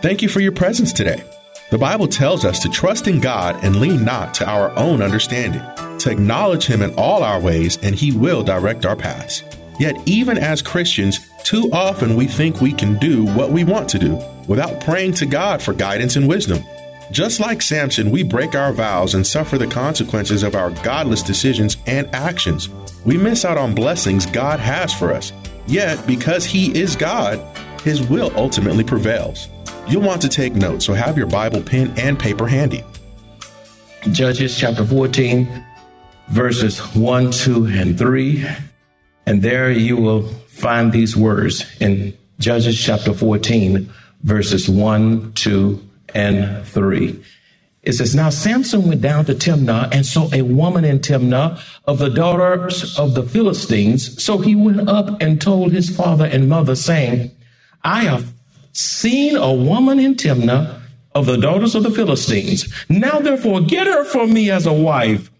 Thank you for your presence today. The Bible tells us to trust in God and lean not to our own understanding, to acknowledge Him in all our ways, and He will direct our paths. Yet, even as Christians, too often we think we can do what we want to do without praying to God for guidance and wisdom. Just like Samson, we break our vows and suffer the consequences of our godless decisions and actions. We miss out on blessings God has for us. Yet, because He is God, His will ultimately prevails. You'll want to take notes, so have your Bible pen and paper handy. Judges chapter 14, verses 1, 2, and 3. And there you will find these words in Judges chapter 14, verses 1, 2, and 3. It says, Now Samson went down to Timnah and saw a woman in Timnah of the daughters of the Philistines. So he went up and told his father and mother, saying, I have seen a woman in Timnah of the daughters of the Philistines. Now therefore get her for me as a wife.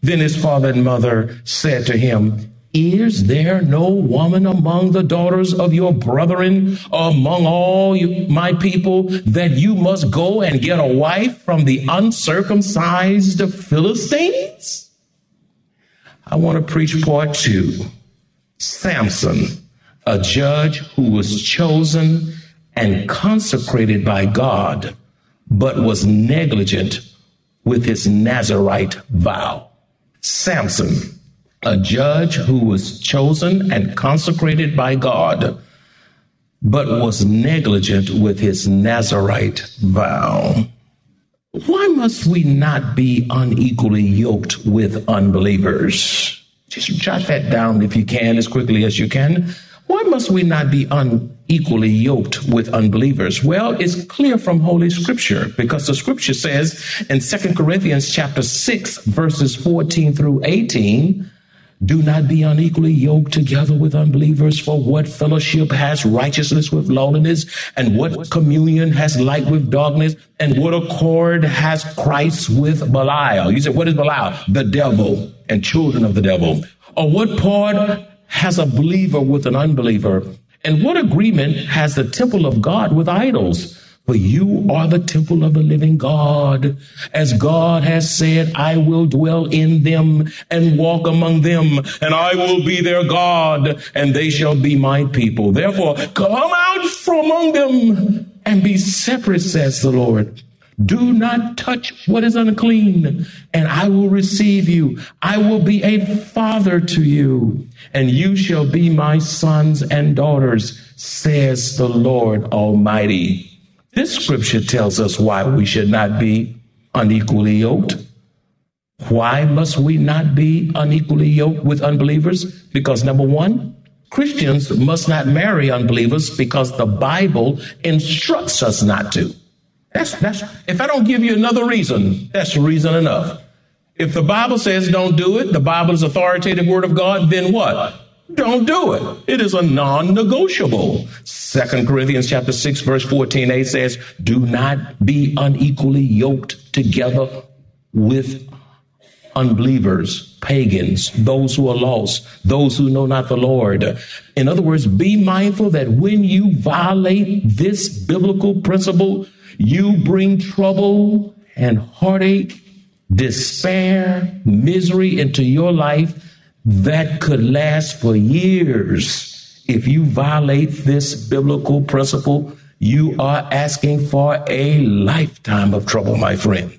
Then his father and mother said to him, is there no woman among the daughters of your brethren, among all you, my people, that you must go and get a wife from the uncircumcised Philistines? I want to preach part two. Samson, a judge who was chosen and consecrated by God, but was negligent with his Nazarite vow. Samson, a judge who was chosen and consecrated by God, but was negligent with his Nazarite vow. Why must we not be unequally yoked with unbelievers? Just jot that down if you can, as quickly as you can. Why must we not be unequally yoked with unbelievers? Well, it's clear from Holy Scripture because the Scripture says in Second Corinthians chapter 6, verses 14 through 18, do not be unequally yoked together with unbelievers, for what fellowship has righteousness with lowliness, and what communion has light with darkness, and what accord has Christ with Belial? You said, what is Belial? The devil and children of the devil. Or what part has a believer with an unbeliever? And what agreement has the temple of God with idols? For you are the temple of the living God. As God has said, I will dwell in them and walk among them, and I will be their God, and they shall be my people. Therefore, come out from among them and be separate, says the Lord. Do not touch what is unclean, and I will receive you. I will be a father to you, and you shall be my sons and daughters, says the Lord Almighty. This scripture tells us why we should not be unequally yoked. Why must we not be unequally yoked with unbelievers? Because number one, Christians must not marry unbelievers because the Bible instructs us not to. That's, that's, if I don't give you another reason, that's reason enough. If the Bible says don't do it, the Bible is authoritative word of God, then what? Don't do it. It is a non-negotiable. Second Corinthians chapter 6 verse 14 a says, do not be unequally yoked together with unbelievers, pagans, those who are lost, those who know not the Lord. In other words, be mindful that when you violate this biblical principle, you bring trouble and heartache, despair, misery into your life that could last for years. If you violate this biblical principle, you are asking for a lifetime of trouble, my friend.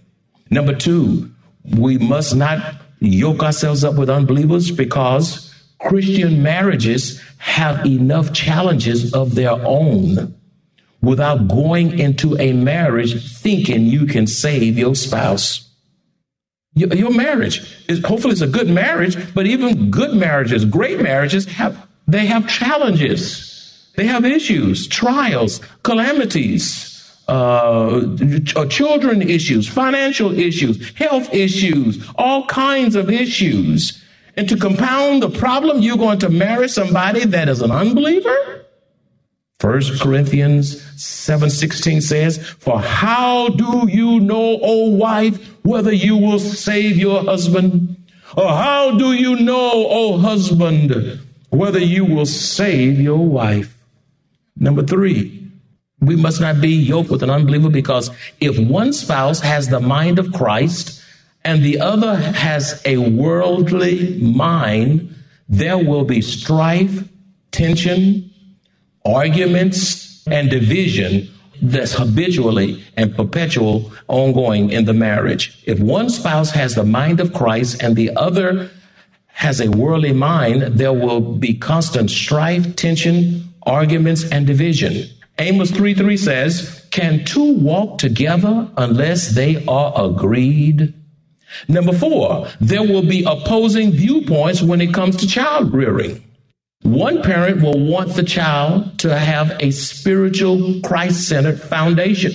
Number two, we must not yoke ourselves up with unbelievers because Christian marriages have enough challenges of their own without going into a marriage thinking you can save your spouse. Your, marriage is hopefully it's a good marriage, but even good marriages, great marriages have they have challenges. They have issues, trials, calamities, uh, children issues, financial issues, health issues, all kinds of issues. And to compound the problem, you're going to marry somebody that is an unbeliever? First Corinthians 7:16 says, "For how do you know, O wife, whether you will save your husband? Or how do you know, O husband, whether you will save your wife?" Number 3, we must not be yoked with an unbeliever because if one spouse has the mind of Christ and the other has a worldly mind, there will be strife, tension, arguments, and division that's habitually and perpetual ongoing in the marriage. If one spouse has the mind of Christ and the other has a worldly mind, there will be constant strife, tension, arguments, and division. Amos 3 3 says, Can two walk together unless they are agreed? Number four, there will be opposing viewpoints when it comes to child rearing. One parent will want the child to have a spiritual, Christ centered foundation,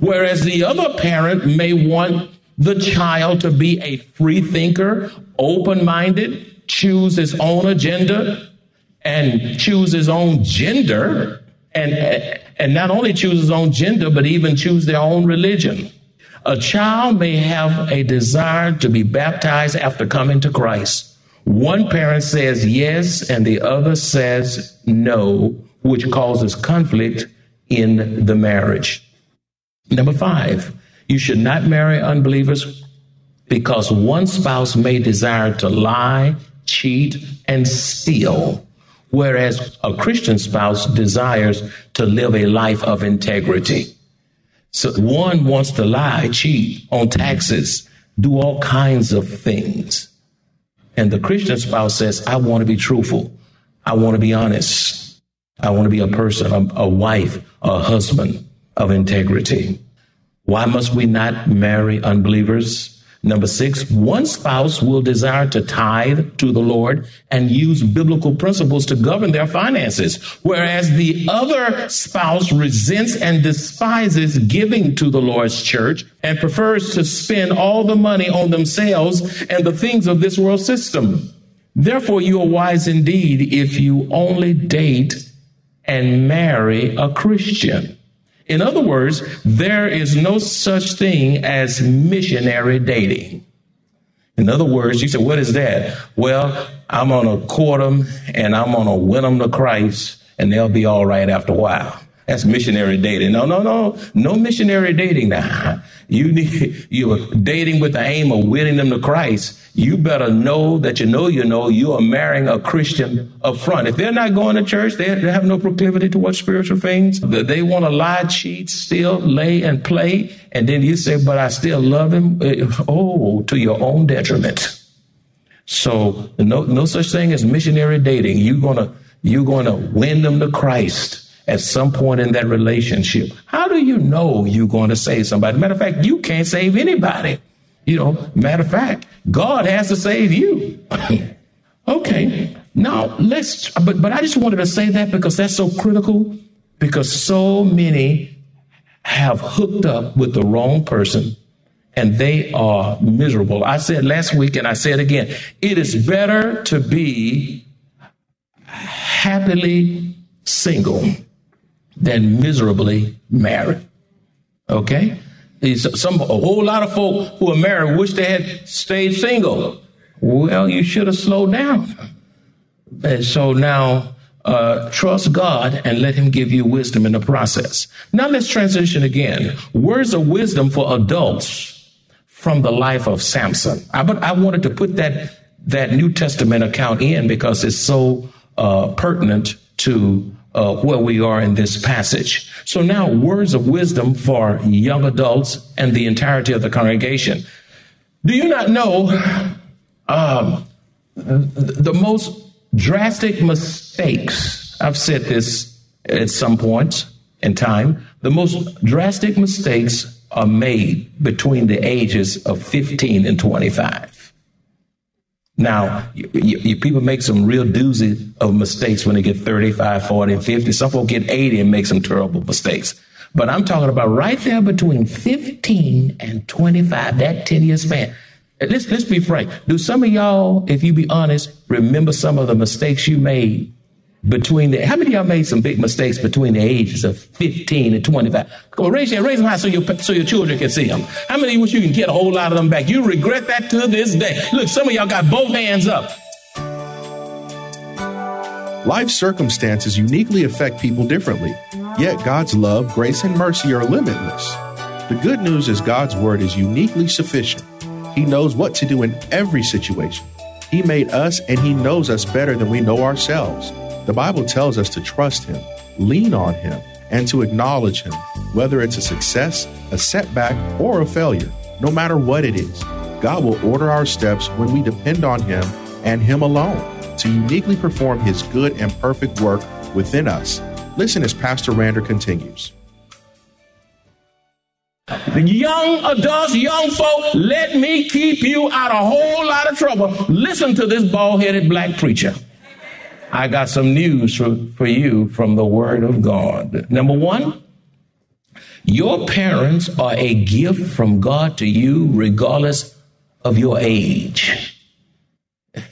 whereas the other parent may want the child to be a free thinker, open minded, choose his own agenda, and choose his own gender, and, and not only choose his own gender, but even choose their own religion. A child may have a desire to be baptized after coming to Christ. One parent says yes and the other says no, which causes conflict in the marriage. Number five, you should not marry unbelievers because one spouse may desire to lie, cheat, and steal, whereas a Christian spouse desires to live a life of integrity. So one wants to lie, cheat on taxes, do all kinds of things. And the Christian spouse says, I want to be truthful. I want to be honest. I want to be a person, a, a wife, a husband of integrity. Why must we not marry unbelievers? Number six, one spouse will desire to tithe to the Lord and use biblical principles to govern their finances, whereas the other spouse resents and despises giving to the Lord's church and prefers to spend all the money on themselves and the things of this world system. Therefore, you are wise indeed if you only date and marry a Christian. In other words, there is no such thing as missionary dating. In other words, you say, what is that? Well, I'm going to court them and I'm going to win them to Christ and they'll be all right after a while. That's missionary dating. No, no, no, no missionary dating now. You need, you're dating with the aim of winning them to Christ. You better know that you know you know you are marrying a Christian up front. If they're not going to church, they have no proclivity towards spiritual things. They want to lie, cheat, steal, lay, and play. And then you say, but I still love him. Eh, oh, to your own detriment. So no, no such thing as missionary dating. You're to, you're to win them to Christ at some point in that relationship. How do you know you're going to save somebody? Matter of fact, you can't save anybody. You know, matter of fact, God has to save you. okay. Now let's, but, but I just wanted to say that because that's so critical because so many have hooked up with the wrong person and they are miserable. I said last week and I said again, it is better to be happily single than miserably married. Okay? Some a whole lot of folk who are married wish they had stayed single. Well, you should have slowed down. And so now uh, trust God and let Him give you wisdom in the process. Now let's transition again. Words of wisdom for adults from the life of Samson. I, but I wanted to put that that New Testament account in because it's so uh, pertinent to uh, where we are in this passage. So now, words of wisdom for young adults and the entirety of the congregation. Do you not know um, the most drastic mistakes? I've said this at some point in time. The most drastic mistakes are made between the ages of 15 and 25. Now, you, you, people make some real doozy of mistakes when they get 35, 40, and 50. Some folks get 80 and make some terrible mistakes. But I'm talking about right there between 15 and 25, that 10 year span. Let's, let's be frank. Do some of y'all, if you be honest, remember some of the mistakes you made between the, how many y'all made some big mistakes between the ages of 15 and 25? Come on, raise your, raise them high so your, so your children can see them. How many wish you can get a whole lot of them back? You regret that to this day. Look, some of y'all got both hands up. Life circumstances uniquely affect people differently, yet God's love, grace, and mercy are limitless. The good news is God's word is uniquely sufficient. He knows what to do in every situation. He made us and He knows us better than we know ourselves. The Bible tells us to trust Him, lean on Him, and to acknowledge Him, whether it's a success, a setback, or a failure. No matter what it is, God will order our steps when we depend on Him and Him alone to uniquely perform His good and perfect work within us. Listen as Pastor Rander continues. Young adults, young folk, let me keep you out a whole lot of trouble. Listen to this bald headed black preacher. I got some news for, for you from the Word of God. Number one, your parents are a gift from God to you, regardless of your age.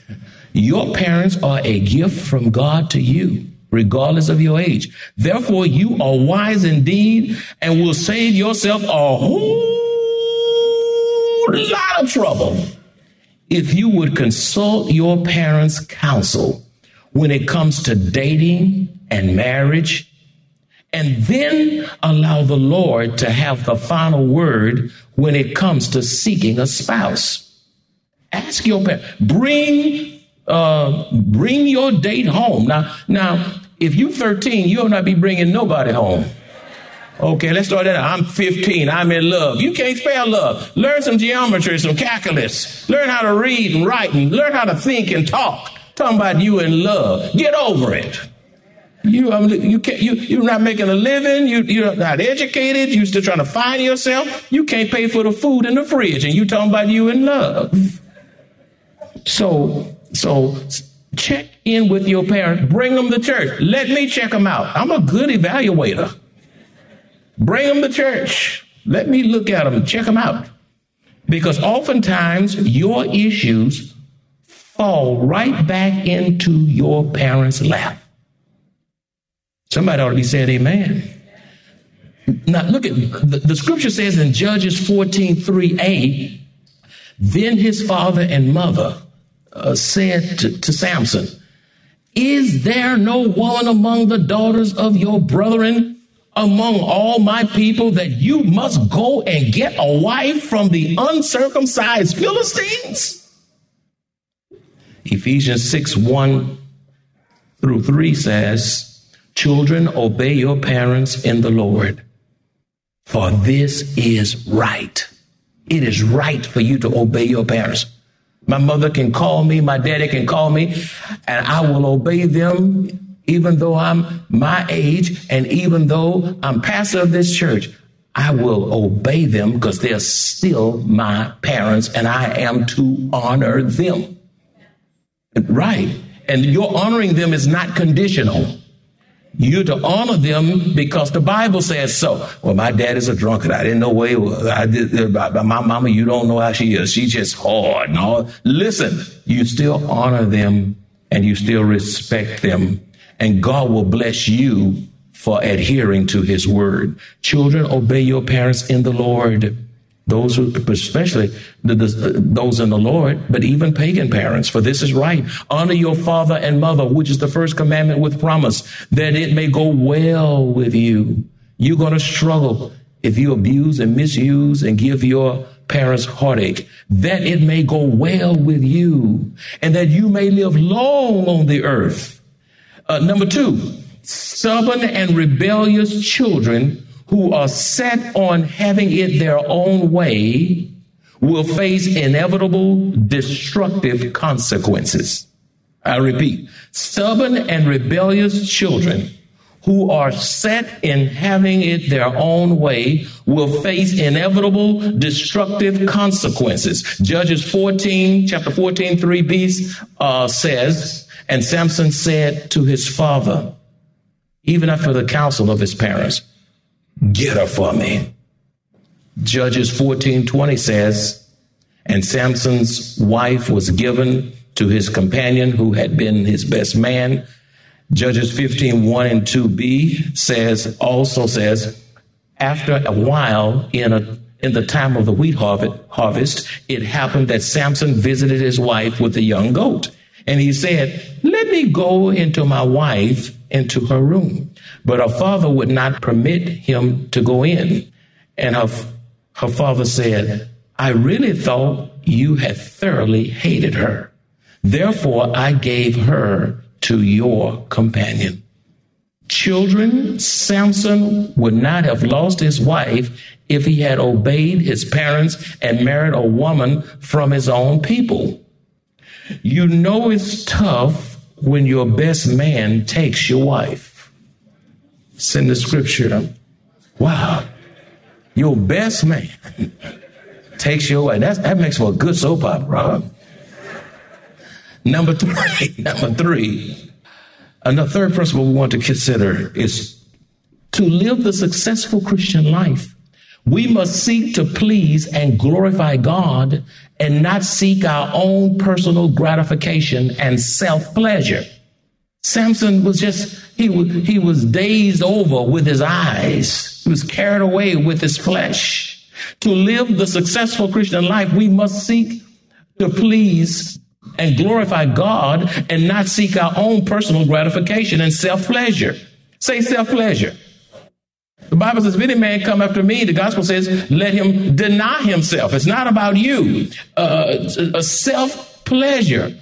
Your parents are a gift from God to you regardless of your age. Therefore, you are wise indeed and will save yourself a whole lot of trouble if you would consult your parents' counsel when it comes to dating and marriage, and then allow the Lord to have the final word when it comes to seeking a spouse. Ask your parents, bring uh, bring your date home. Now, now, if you're 13, you'll not be bringing nobody home. Okay, let's start that. out. I'm 15. I'm in love. You can't spell love. Learn some geometry, some calculus. Learn how to read and write and learn how to think and talk. Talking about you in love. Get over it. You, um, you can't, you, you're not making a living. You, you're not educated. You're still trying to find yourself. You can't pay for the food in the fridge and you talking about you in love. So so check in with your parents. Bring them to church. Let me check them out. I'm a good evaluator. Bring them to church. Let me look at them, check them out. Because oftentimes your issues fall right back into your parents' lap. Somebody ought to be amen. Now look at the, the scripture says in Judges 14, 3a, then his father and mother uh, said to, to Samson, Is there no woman among the daughters of your brethren among all my people that you must go and get a wife from the uncircumcised Philistines? Ephesians 6 1 through 3 says, Children, obey your parents in the Lord, for this is right. It is right for you to obey your parents. My mother can call me, my daddy can call me, and I will obey them even though I'm my age and even though I'm pastor of this church. I will obey them because they're still my parents and I am to honor them. Right. And your honoring them is not conditional. You're to honor them because the Bible says so. Well, my dad is a drunkard. I didn't know where he was. I did, uh, my mama, you don't know how she is. She's just hard all. Listen, you still honor them and you still respect them and God will bless you for adhering to his word. Children, obey your parents in the Lord those who, especially the, the, those in the Lord, but even pagan parents, for this is right. Honor your father and mother, which is the first commandment with promise, that it may go well with you. You're going to struggle if you abuse and misuse and give your parents heartache, that it may go well with you and that you may live long on the earth. Uh, number two, stubborn and rebellious children who are set on having it their own way will face inevitable destructive consequences. I repeat, stubborn and rebellious children who are set in having it their own way will face inevitable destructive consequences. Judges 14, chapter 14, 3b uh, says, And Samson said to his father, even after the counsel of his parents, Get her for me. Judges 14, 20 says, And Samson's wife was given to his companion who had been his best man Judges 15, 1 and 2b says, also says, after a while in a in the time of the wheat harvest, it happened that Samson visited his wife with a young goat. And he said, let me go into my wife into her room. But her father would not permit him to go in. And her, her father said, I really thought you had thoroughly hated her. Therefore, I gave her to your companion. Children, Samson would not have lost his wife if he had obeyed his parents and married a woman from his own people. You know it's tough when your best man takes your wife. In the scripture. Wow. Your best man takes you away. That's, that makes for a good soap opera. Number three, number three, and the third principle we want to consider is to live the successful Christian life. We must seek to please and glorify God and not seek our own personal gratification and self pleasure. Samson was just, he was, he was dazed over with his eyes. He was carried away with his flesh. To live the successful Christian life, we must seek to please and glorify God and not seek our own personal gratification and self pleasure. Say self pleasure. The Bible says, if any man come after me, the gospel says, let him deny himself. It's not about you. Uh, self pleasure.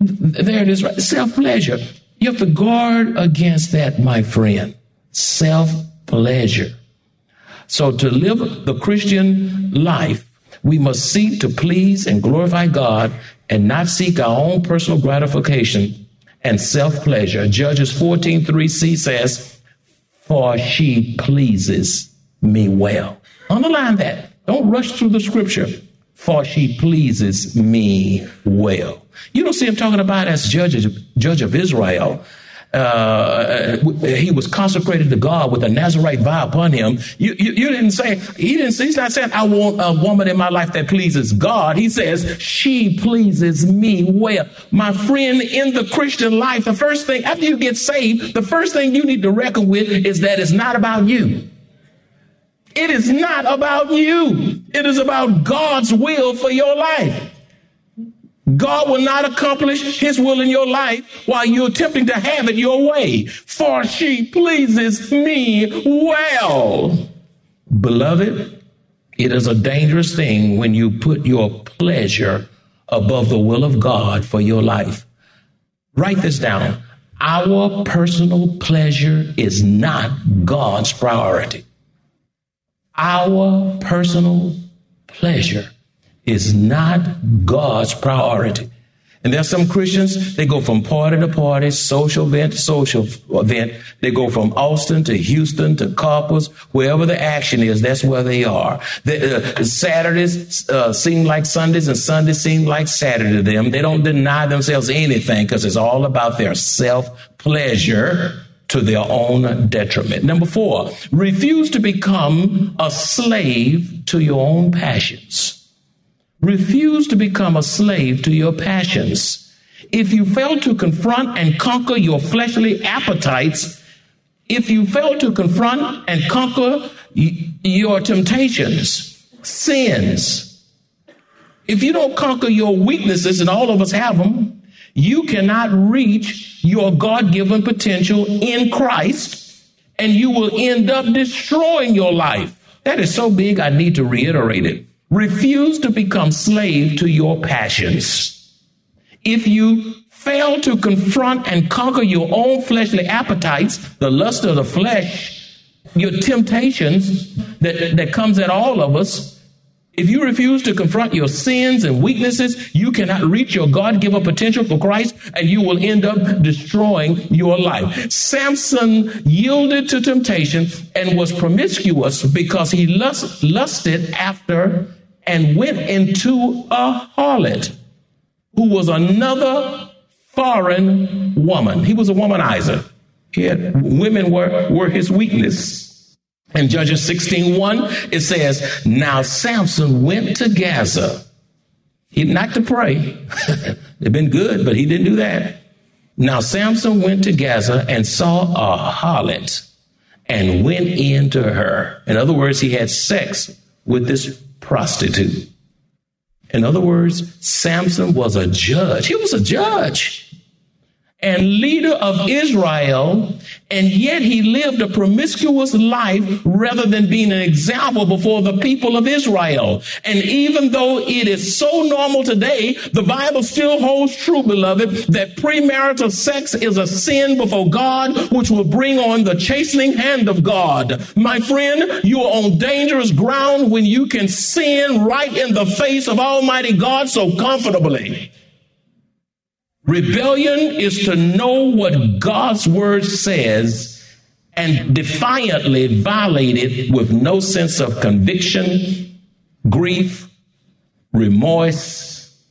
There it is, right? Self pleasure. You have to guard against that, my friend. Self pleasure. So to live the Christian life, we must seek to please and glorify God and not seek our own personal gratification and self pleasure. Judges 14 3c says, For she pleases me well. Underline that. Don't rush through the scripture. For she pleases me well. You don't see him talking about as judge, judge of Israel uh, he was consecrated to God with a Nazarite vow upon him. You, you, you, didn't say, he didn't, he's not saying, I want a woman in my life that pleases God. He says, she pleases me well. My friend, in the Christian life, the first thing, after you get saved, the first thing you need to reckon with is that it's not about you. It is not about you. It is about God's will for your life. God will not accomplish his will in your life while you're attempting to have it your way. For she pleases me well. Beloved, it is a dangerous thing when you put your pleasure above the will of God for your life. Write this down. Our personal pleasure is not God's priority. Our personal pleasure is not God's priority. And there's some Christians, they go from party to party, social event to social event. They go from Austin to Houston to Corpus, wherever the action is, that's where they are. The, uh, Saturdays uh, seem like Sundays and Sundays seem like Saturday to them. They don't deny themselves anything because it's all about their self pleasure to their own detriment. Number four, refuse to become a slave to your own passions. Refuse to become a slave to your passions. If you fail to confront and conquer your fleshly appetites, if you fail to confront and conquer your temptations, sins, if you don't conquer your weaknesses, and all of us have them, you cannot reach your God given potential in Christ, and you will end up destroying your life. That is so big, I need to reiterate it. Refuse to become slave to your passions. If you fail to confront and conquer your own fleshly appetites, the lust of the flesh, your temptations that, that comes at all of us, If you refuse to confront your sins and weaknesses, you cannot reach your God given potential for Christ and you will end up destroying your life. Samson yielded to temptation and was promiscuous because he lust, lusted after and went into a harlot who was another foreign woman. He was a womanizer. He had, women were, were his weakness. In Judges 16:1, it says, Now Samson went to Gaza. He not to pray. It'd been good, but he didn't do that. Now Samson went to Gaza and saw a harlot and went into her. In other words, he had sex with this prostitute. In other words, Samson was a judge. He was a judge and leader of Israel, and yet he lived a promiscuous life rather than being an example before the people of Israel. And even though it is so normal today, the Bible still holds true, beloved, that premarital sex is a sin before God, which will bring on the chastening hand of God. My friend, you are on dangerous ground when you can sin right in the face of Almighty God so comfortably. Rebellion is to know what God's word says and defiantly violate it with no sense of conviction, grief, remorse,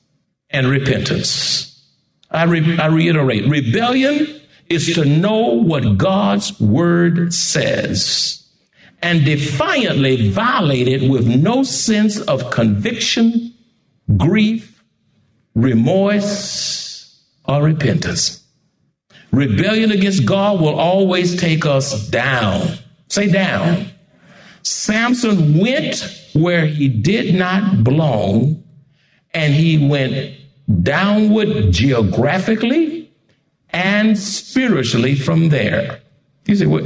and repentance. I, re- I reiterate rebellion is to know what God's word says and defiantly violate it with no sense of conviction, grief, remorse, or repentance. Rebellion against God will always take us down. Say down. Samson went where he did not belong, and he went downward geographically and spiritually from there. You say, what,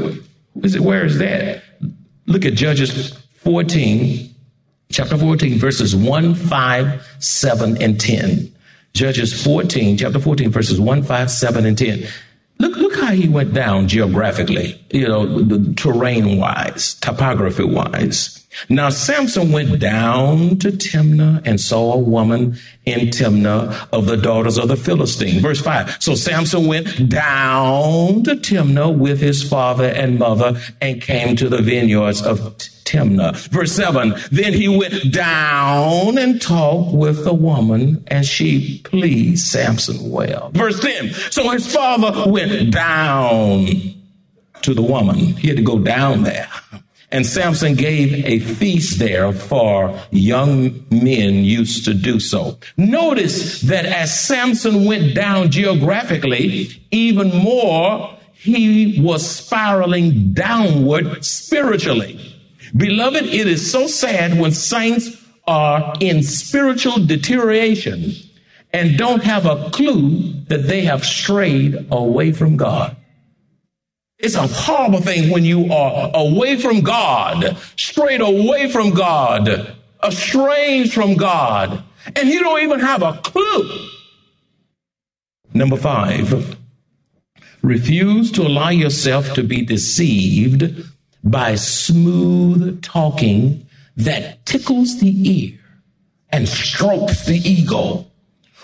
where is that? Look at Judges 14, chapter 14, verses 1, 5, 7, and 10. Judges 14, chapter 14, verses 1, 5, 7, and 10. Look, look how he went down geographically, you know, the terrain wise, topography wise. Now Samson went down to Timnah and saw a woman in Timnah of the daughters of the Philistine. Verse 5. So Samson went down to Timnah with his father and mother and came to the vineyards of Timnah. Verse 7 Then he went down and talked with the woman, and she pleased Samson well. Verse 10 So his father went down to the woman. He had to go down there. And Samson gave a feast there for young men used to do so. Notice that as Samson went down geographically, even more, he was spiraling downward spiritually. Beloved, it is so sad when saints are in spiritual deterioration and don't have a clue that they have strayed away from God. It's a horrible thing when you are away from God, straight away from God, estranged from God, and you don't even have a clue. Number five, refuse to allow yourself to be deceived by smooth talking that tickles the ear and strokes the ego,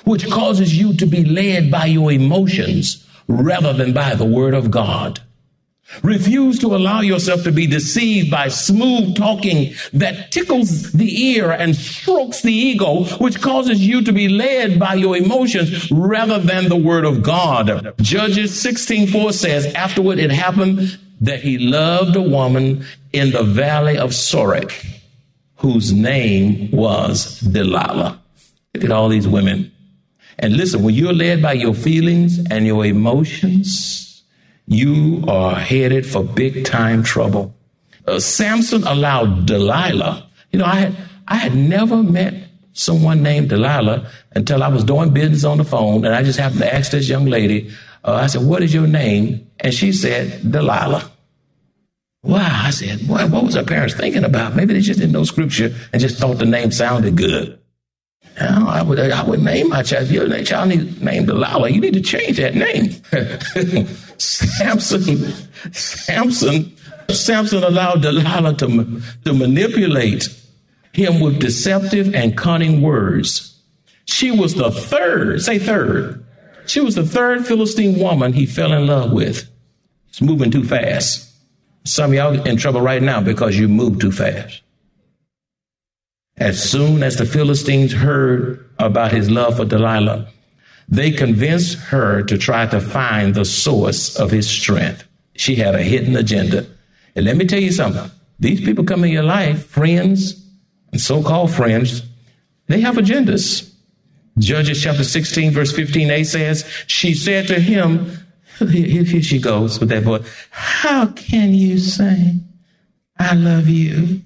which causes you to be led by your emotions rather than by the word of God. Refuse to allow yourself to be deceived by smooth talking that tickles the ear and strokes the ego, which causes you to be led by your emotions rather than the word of God. Judges 16:4 says, afterward it happened that he loved a woman in the valley of Sorek, whose name was Delilah. Look at all these women. And listen, when you're led by your feelings and your emotions, you are headed for big time trouble. Uh, Samson allowed Delilah. You know, I had, I had never met someone named Delilah until I was doing business on the phone, and I just happened to ask this young lady, uh, I said, What is your name? And she said, Delilah. Wow. I said, Boy, what was her parents thinking about? Maybe they just didn't know scripture and just thought the name sounded good. Now, I would, I would name my child. If your child need, named Delilah, you need to change that name. Samson, Samson, Samson allowed Delilah to, to manipulate him with deceptive and cunning words. She was the third, say third. She was the third Philistine woman he fell in love with. It's moving too fast. Some of y'all in trouble right now because you moved too fast. As soon as the Philistines heard about his love for Delilah, they convinced her to try to find the source of his strength. She had a hidden agenda. And let me tell you something. These people come in your life, friends and so-called friends, they have agendas. Judges chapter 16, verse 15a says, She said to him, here she goes with that voice, How can you say, I love you,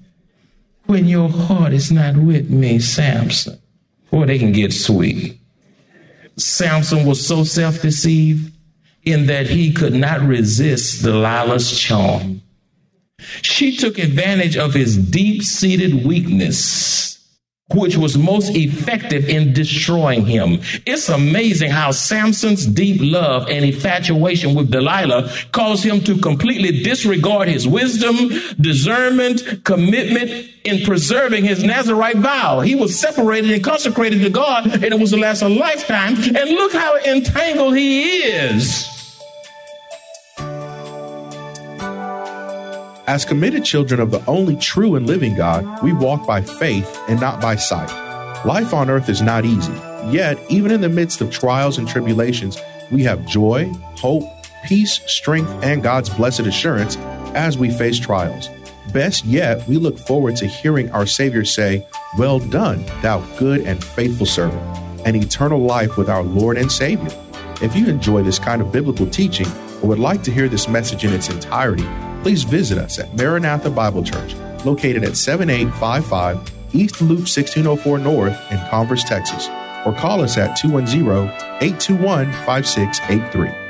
when your heart is not with me, Samson? Boy, they can get sweet. Samson was so self deceived in that he could not resist Delilah's charm. She took advantage of his deep seated weakness which was most effective in destroying him. It's amazing how Samson's deep love and infatuation with Delilah caused him to completely disregard his wisdom, discernment, commitment in preserving his Nazarite vow. He was separated and consecrated to God, and it was the last a lifetime. And look how entangled he is. As committed children of the only true and living God, we walk by faith and not by sight. Life on earth is not easy, yet, even in the midst of trials and tribulations, we have joy, hope, peace, strength, and God's blessed assurance as we face trials. Best yet, we look forward to hearing our Savior say, Well done, thou good and faithful servant, and eternal life with our Lord and Savior. If you enjoy this kind of biblical teaching or would like to hear this message in its entirety, please visit us at Maranatha Bible Church, located at 7855 East Loop 1604 North in Converse, Texas, or call us at 210 821 5683.